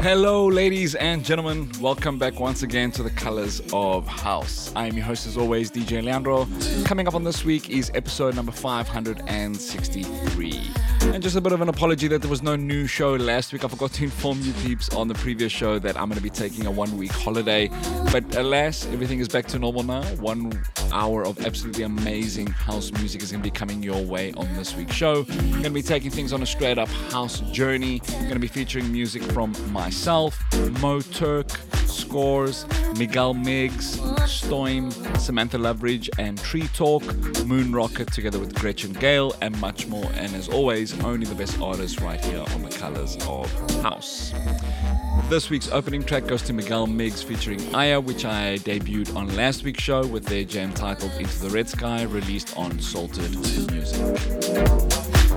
Hello, ladies and gentlemen. Welcome back once again to the Colors of House. I am your host, as always, DJ Leandro. Coming up on this week is episode number 563. And just a bit of an apology that there was no new show last week. I forgot to inform you peeps on the previous show that I'm going to be taking a one week holiday. But alas, everything is back to normal now. One hour of absolutely amazing house music is going to be coming your way on this week's show. I'm going to be taking things on a straight up house journey. I'm going to be featuring music from myself, Moe Turk, Scorz, Miguel Migs, Stoim, Samantha Loveridge, and Treetalk, Moon Rocket together with Gretchen Gale, and much more. And as always, only the best artists right here on the Colors of House. This week's opening track goes to Miguel Migs featuring Aya, which I debuted on last week's show with their jam titled Into the Red Sky, released on Salted Music.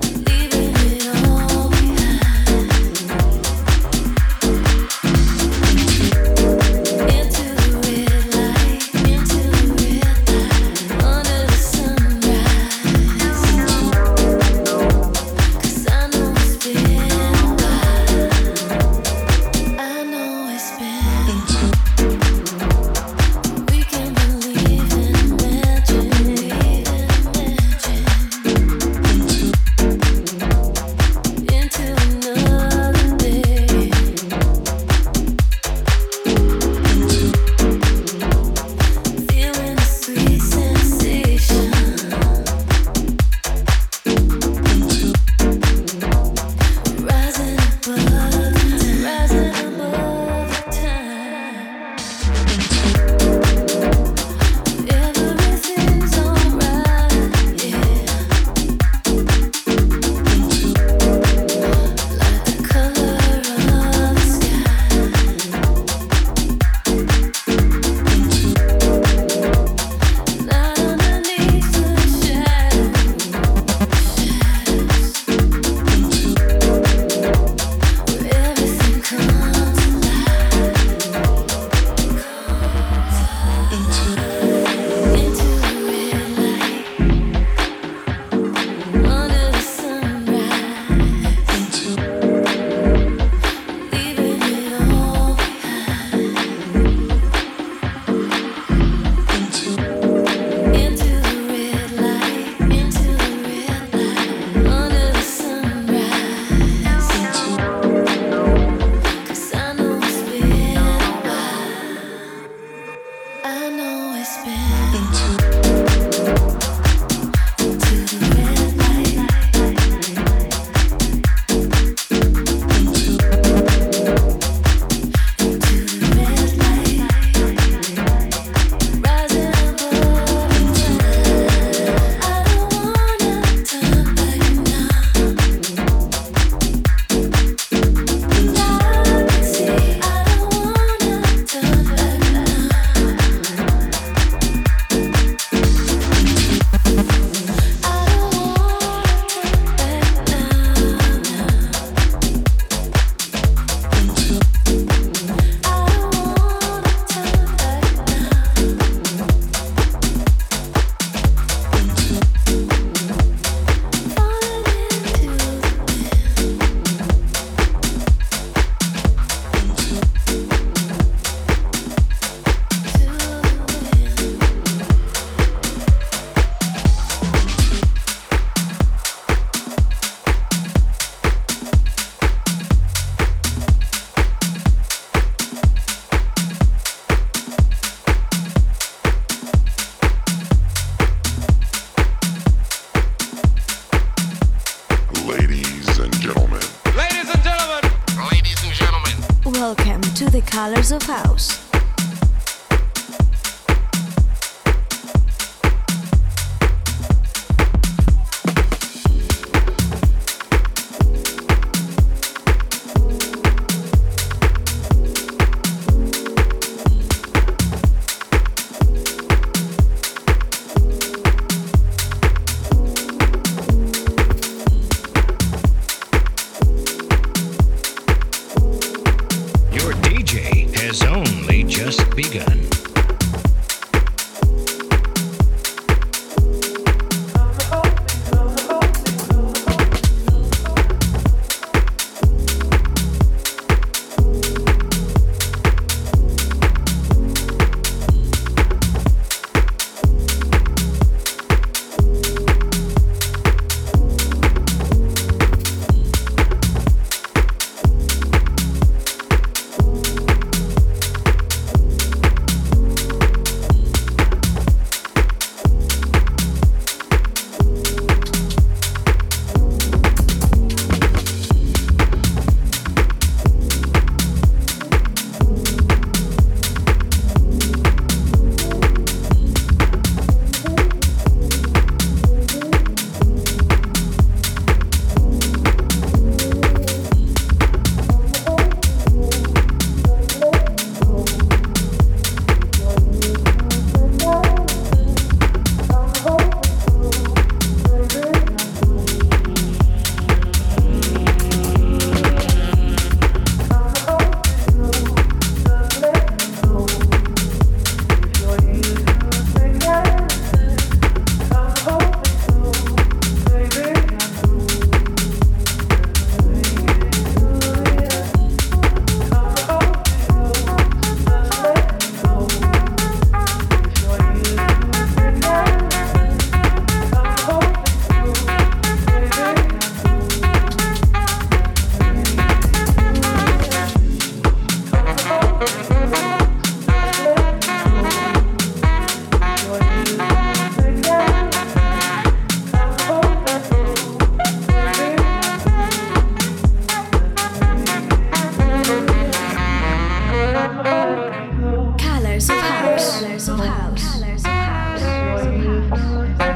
House. Colors of House.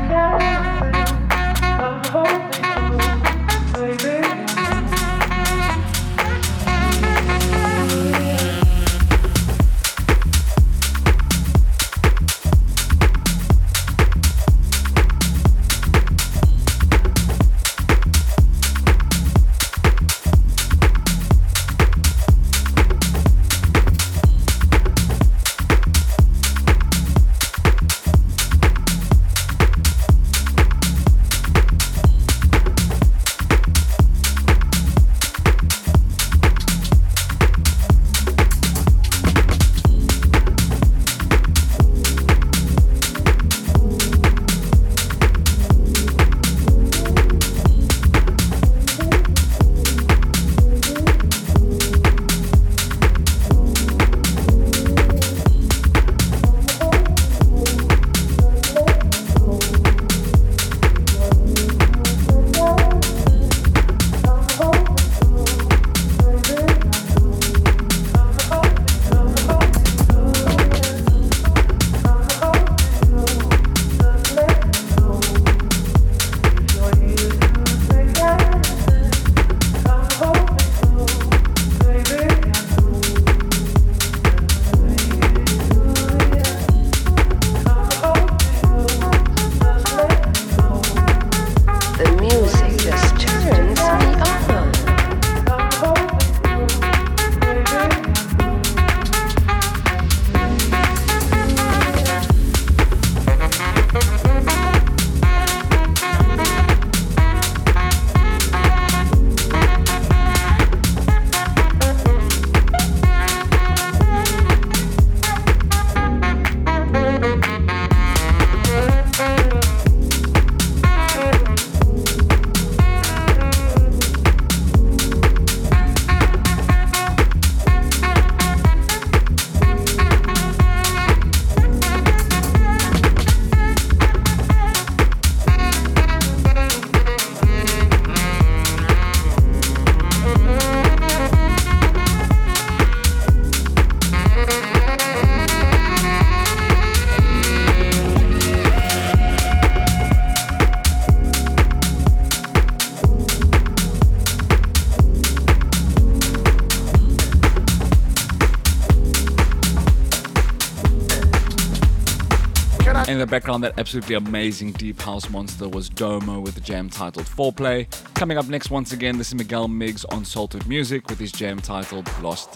The background, that absolutely amazing deep house monster was Domo with the jam titled Foreplay. Coming up next, once again, this is Miguel Migs on Salted Music with his jam titled Lost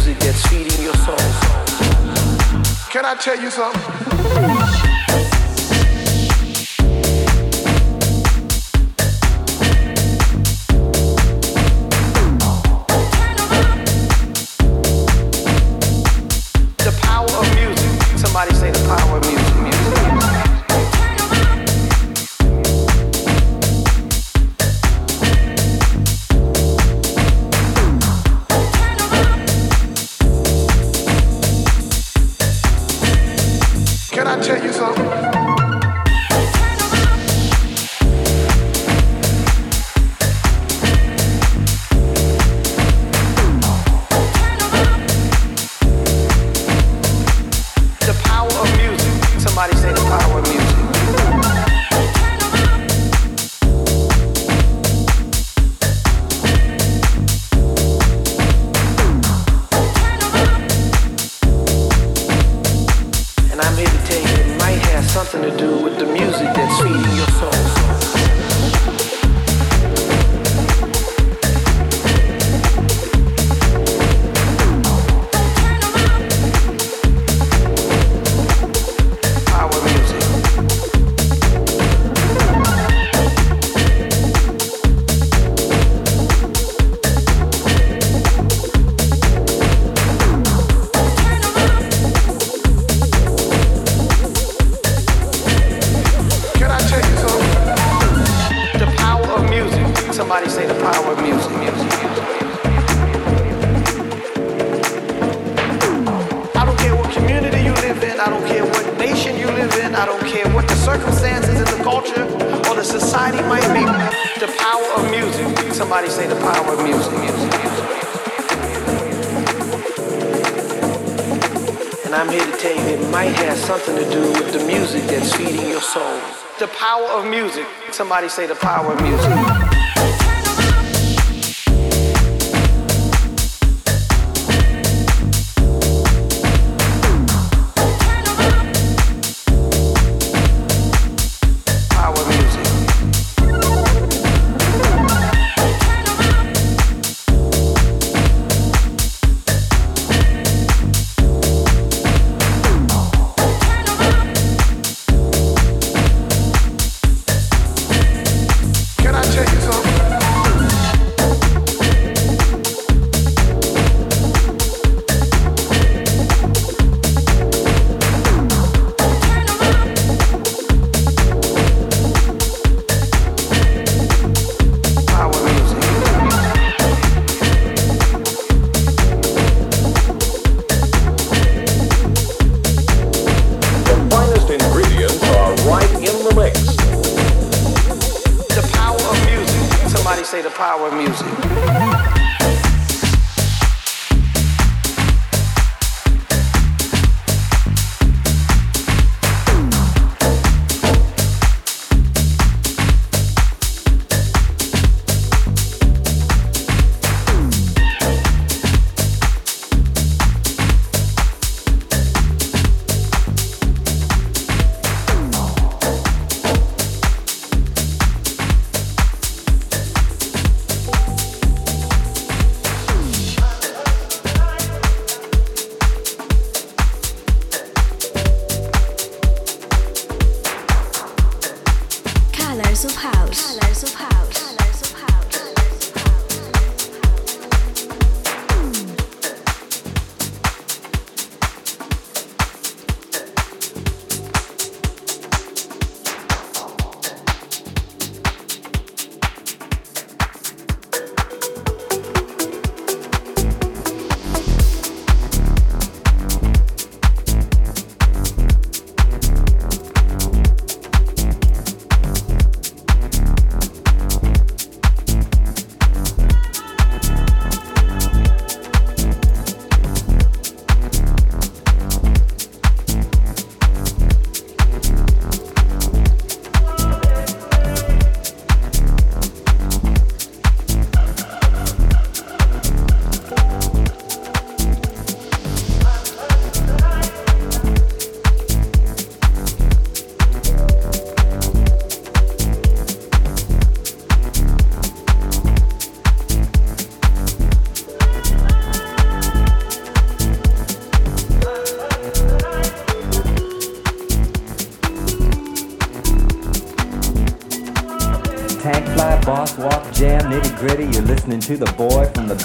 music that's feeding your soul. Can I tell you something? Society might be. The power of music. Somebody say the power of music. And I'm here to tell you it might have something to do with the music that's feeding your soul. The power of music. Somebody say the power of music.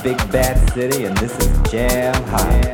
Big bad city, and this is Jam High.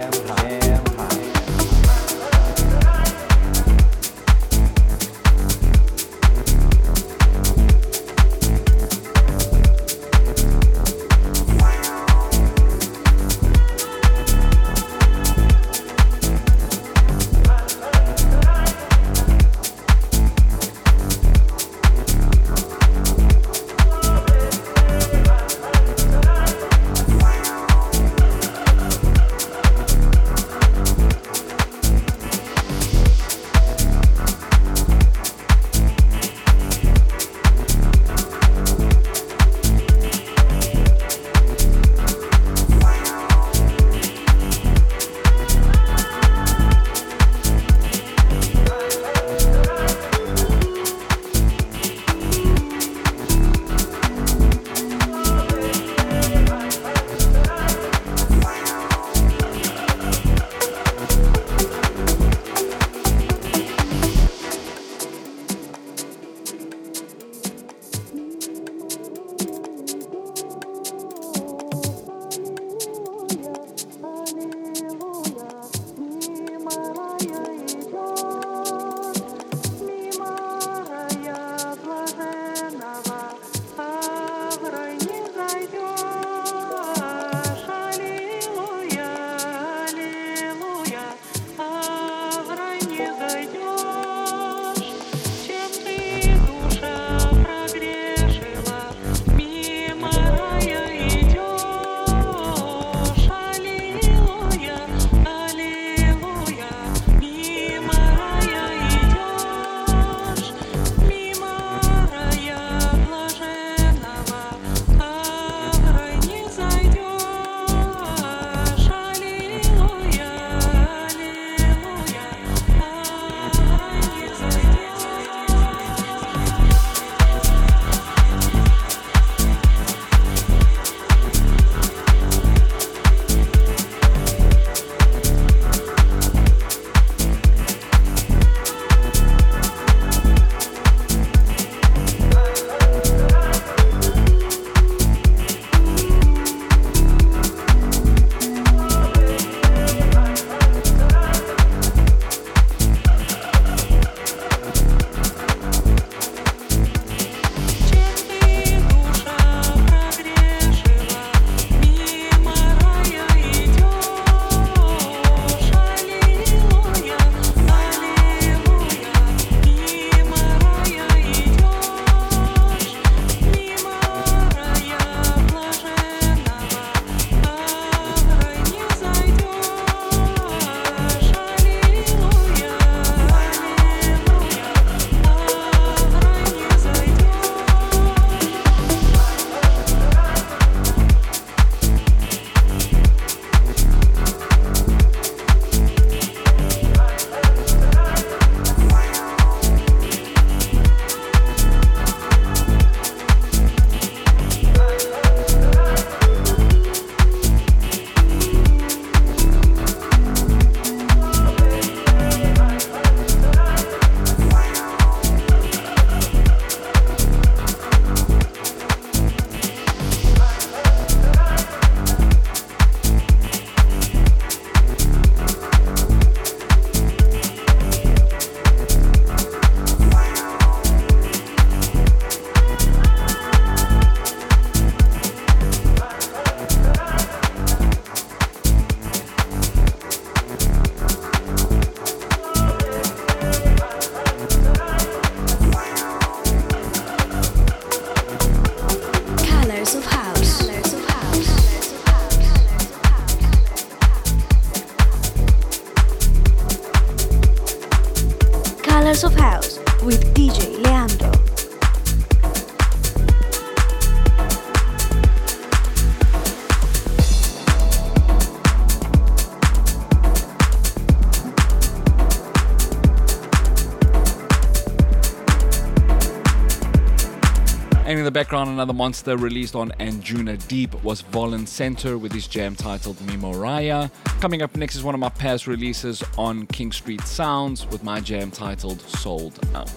The background, another monster released on Anjuna Deep was Volen Sentir with his jam titled Mimoraya. Coming up next is one of my past releases on King Street Sounds with my jam titled Soul'd Out.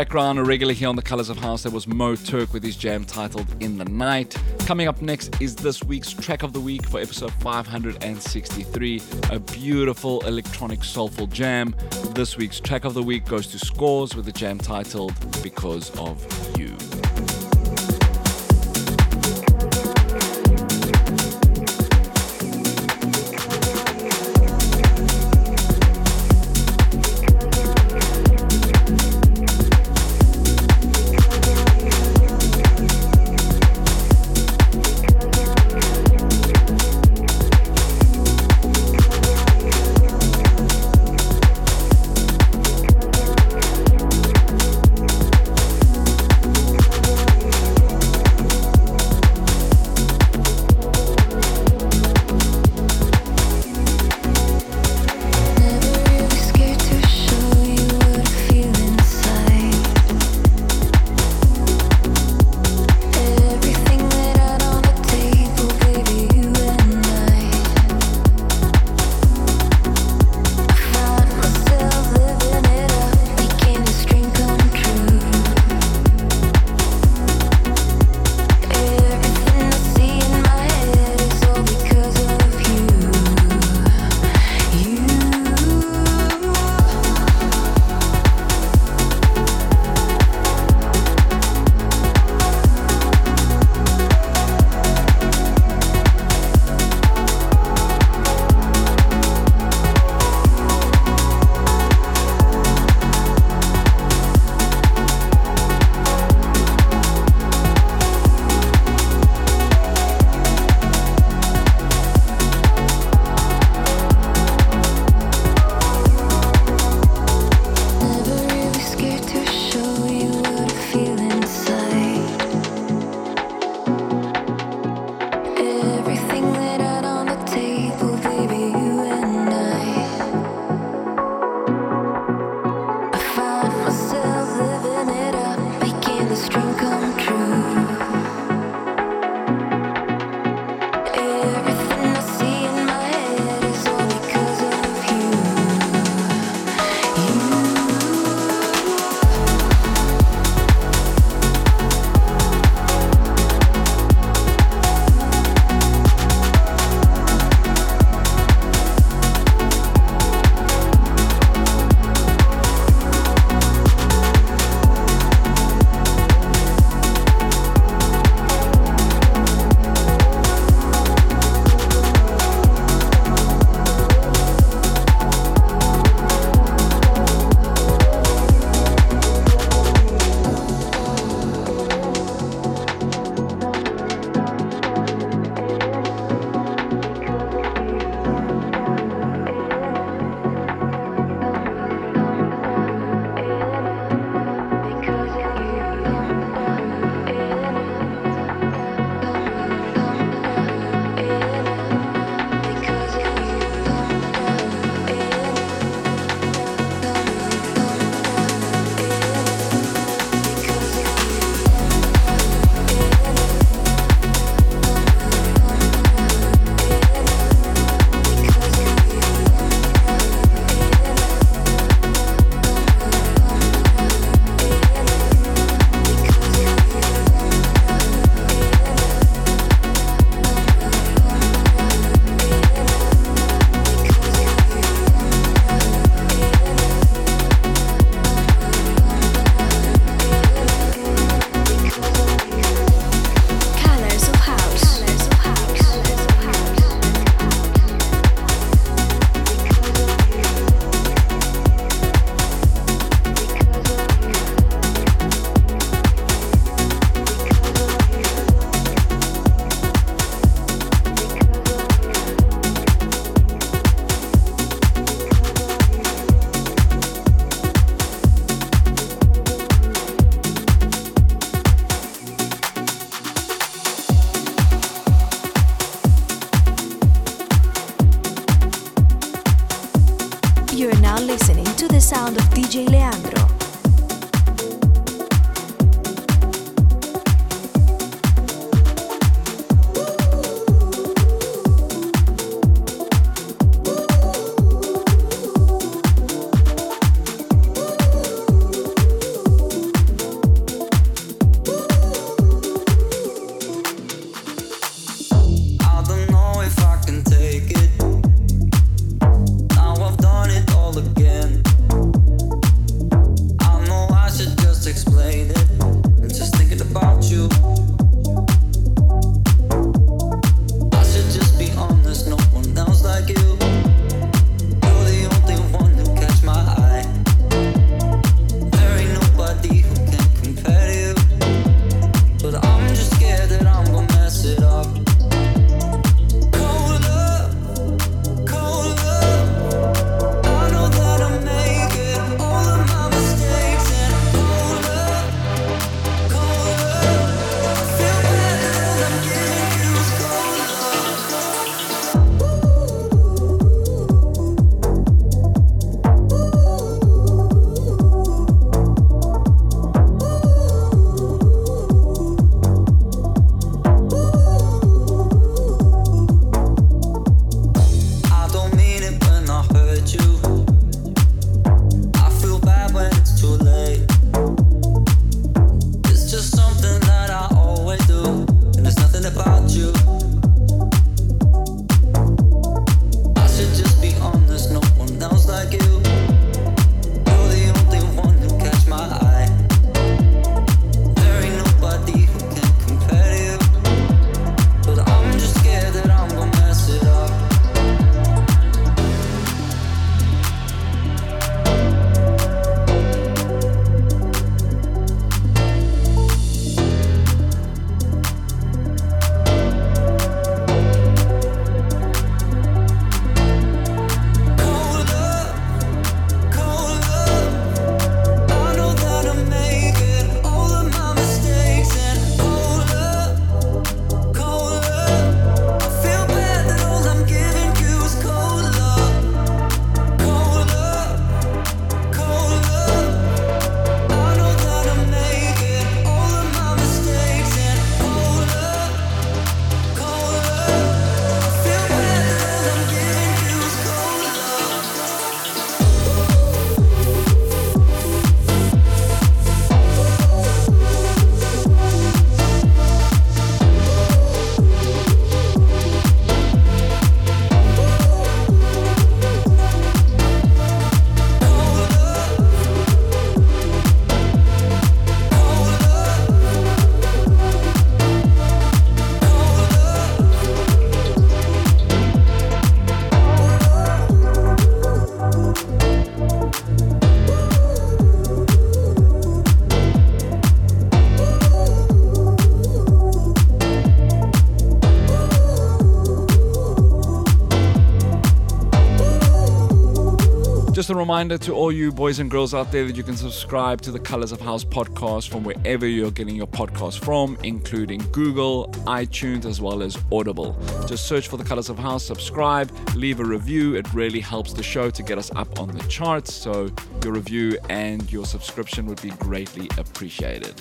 Background, a regular here on the Colors of House, there was Moe Turk with his jam titled In the Night. Coming up next is this week's track of the week for episode 563, a beautiful electronic soulful jam. This week's track of the week goes to Scorz with a jam titled Because of You. a reminder to all you boys and girls out there that you can subscribe to the Colors of House podcast from wherever you're getting your podcast from, including Google, iTunes, as well as Audible. Just search for the Colors of House, subscribe, leave a review. It really helps the show to get us up on the charts. So your review and your subscription would be greatly appreciated.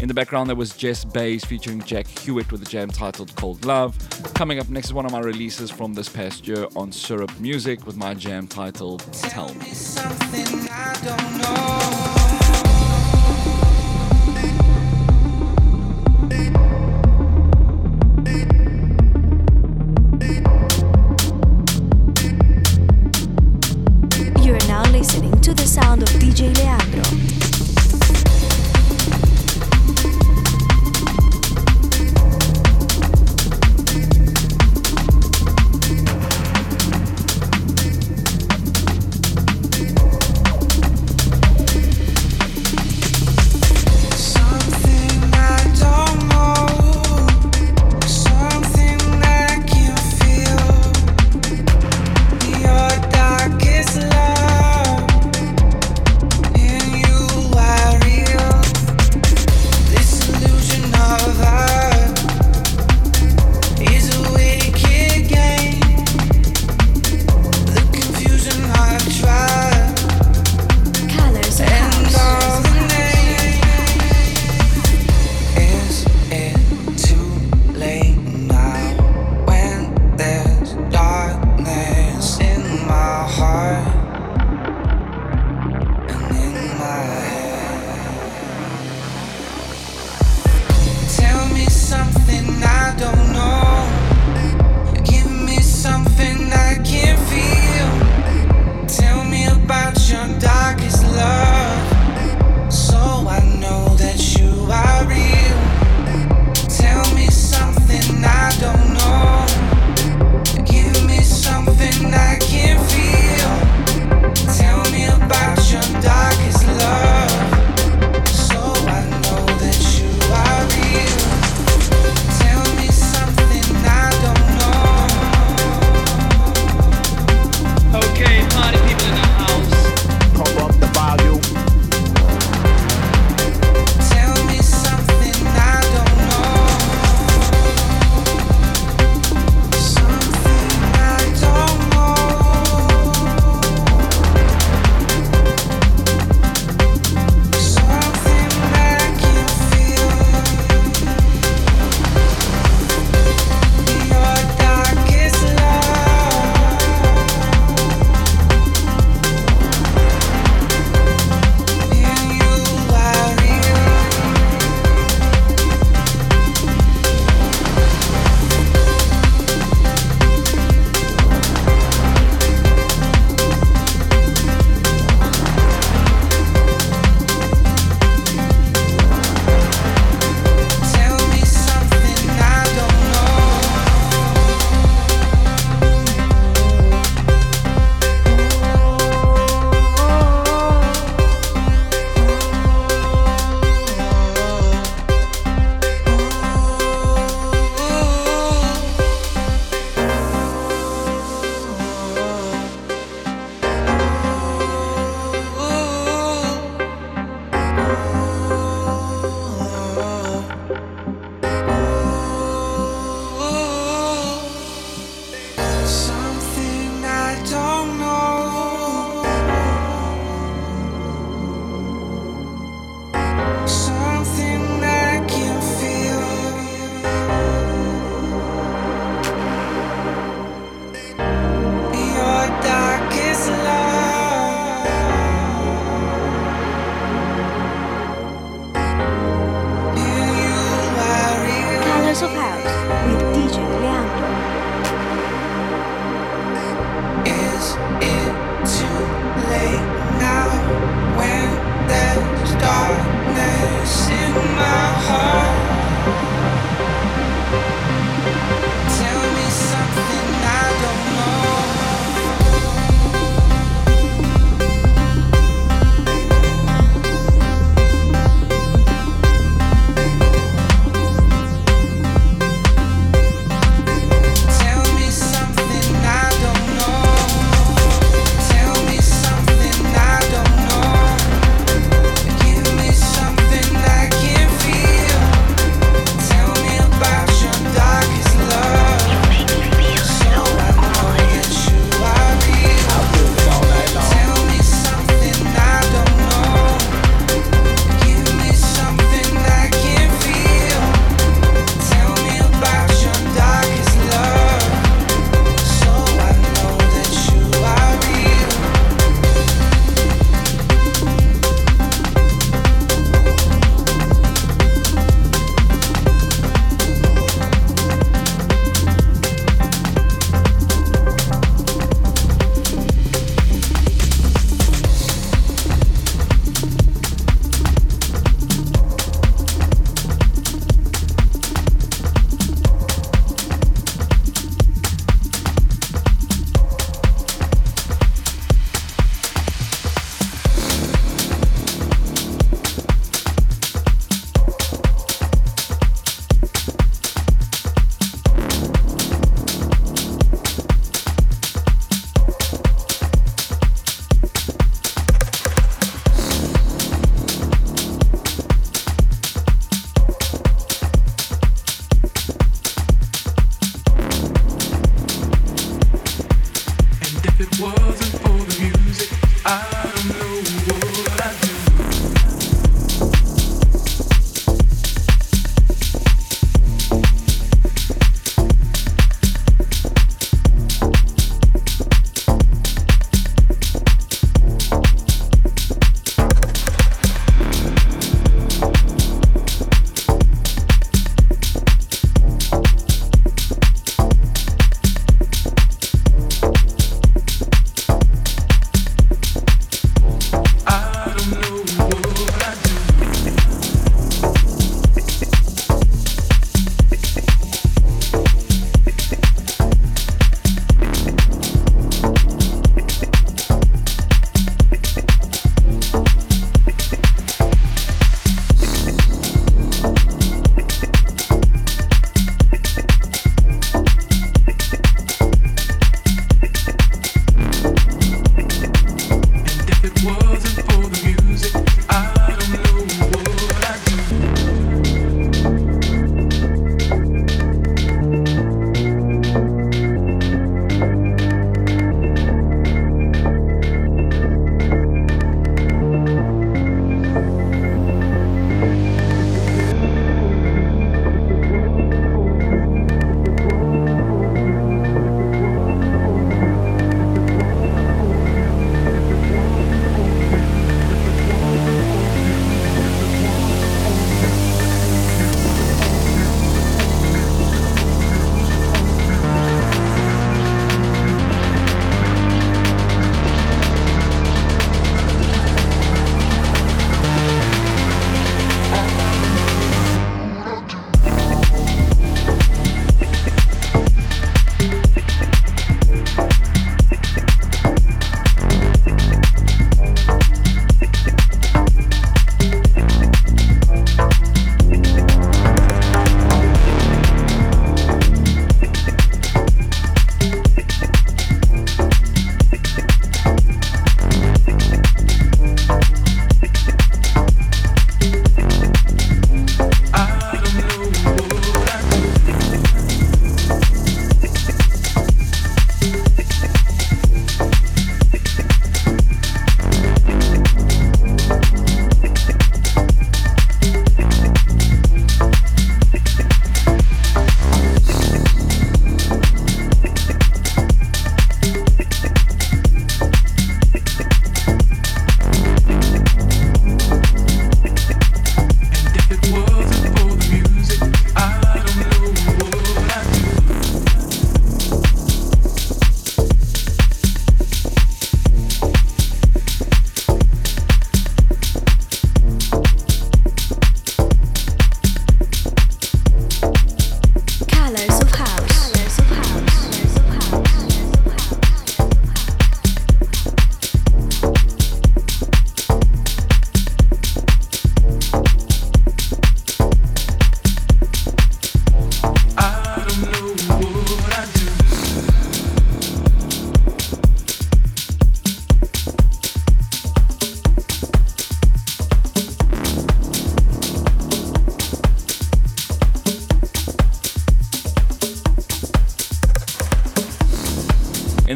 In the background, there was Jess Bays featuring Jack Hawitt with a jam titled Cold Love. Coming up next is one of my releases from this past year on Syrup Music with my jam titled Tell Me.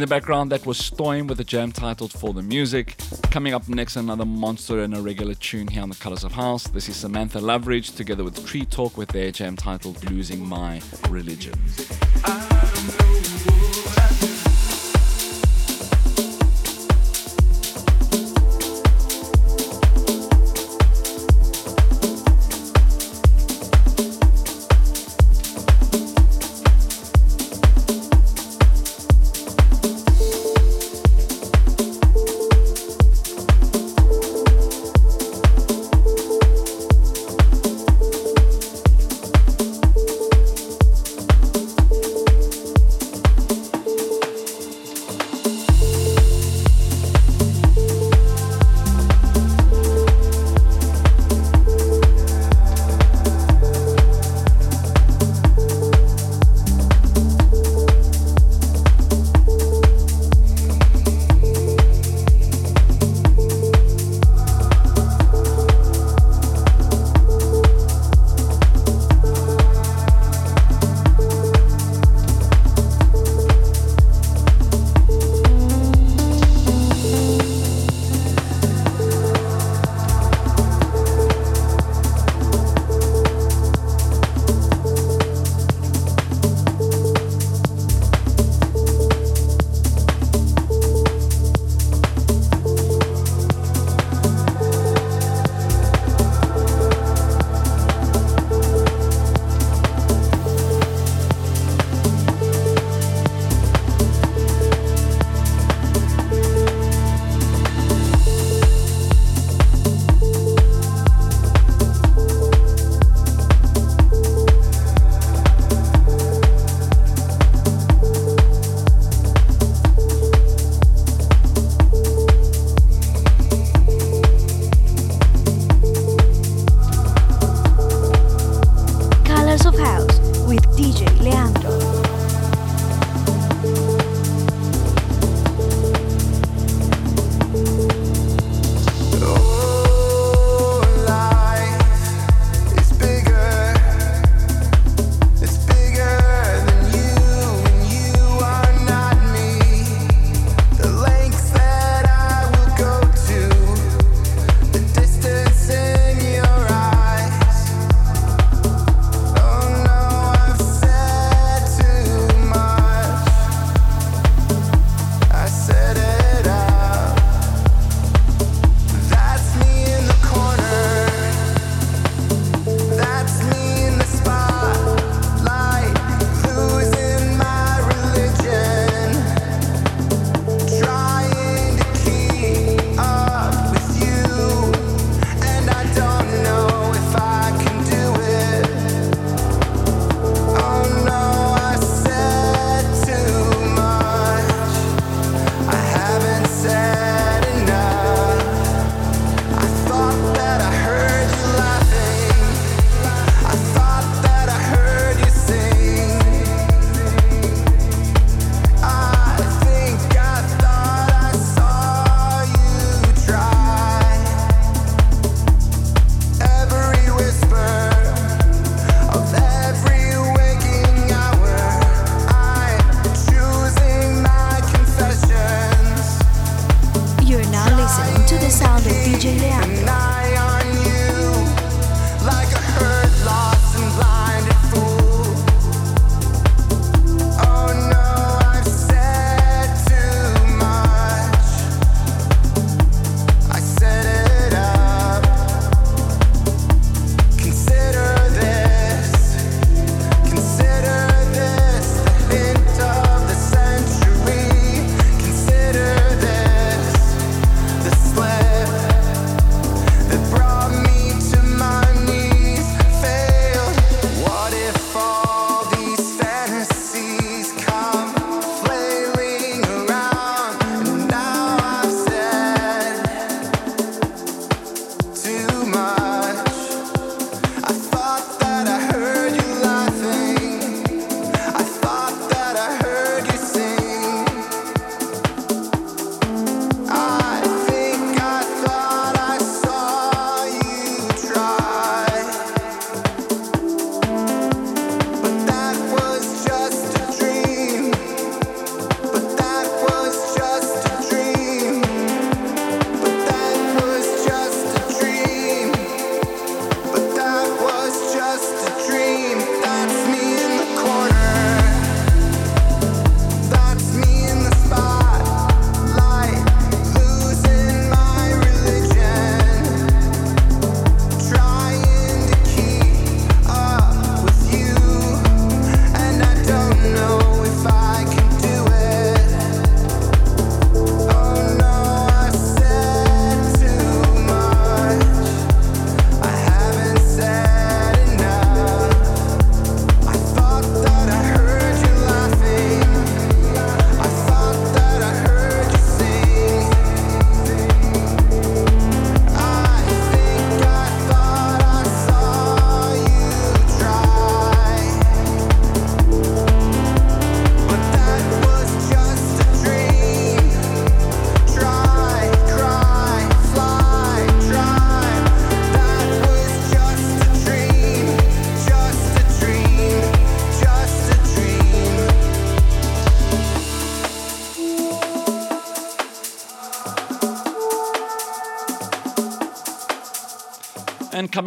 The background, that was Stoim with a jam titled For the Music. Coming up next, another monster and a regular tune here on the Colors of House. This is Samantha Loveridge together with Treetalk with their jam titled Losing My Religion.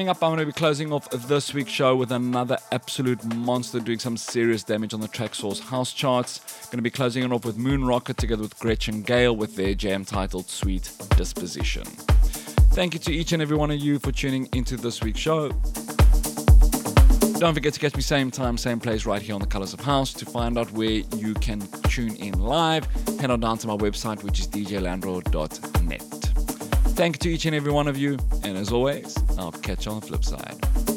Coming up, I'm going to be closing off this week's show with another absolute monster doing some serious damage on the Traxsource house charts. Going to be closing it off with Moon Rocket together with Gretchen Gale with their jam titled Sweet Disposition. Thank you to each and every one of you for tuning into this week's show. Don't forget to catch me same time, same place right here on the Colors of House. To find out where you can tune in live, head on down to my website, which is djleandro.net. Thank you to each and every one of you, and as always, I'll catch you on the flip side.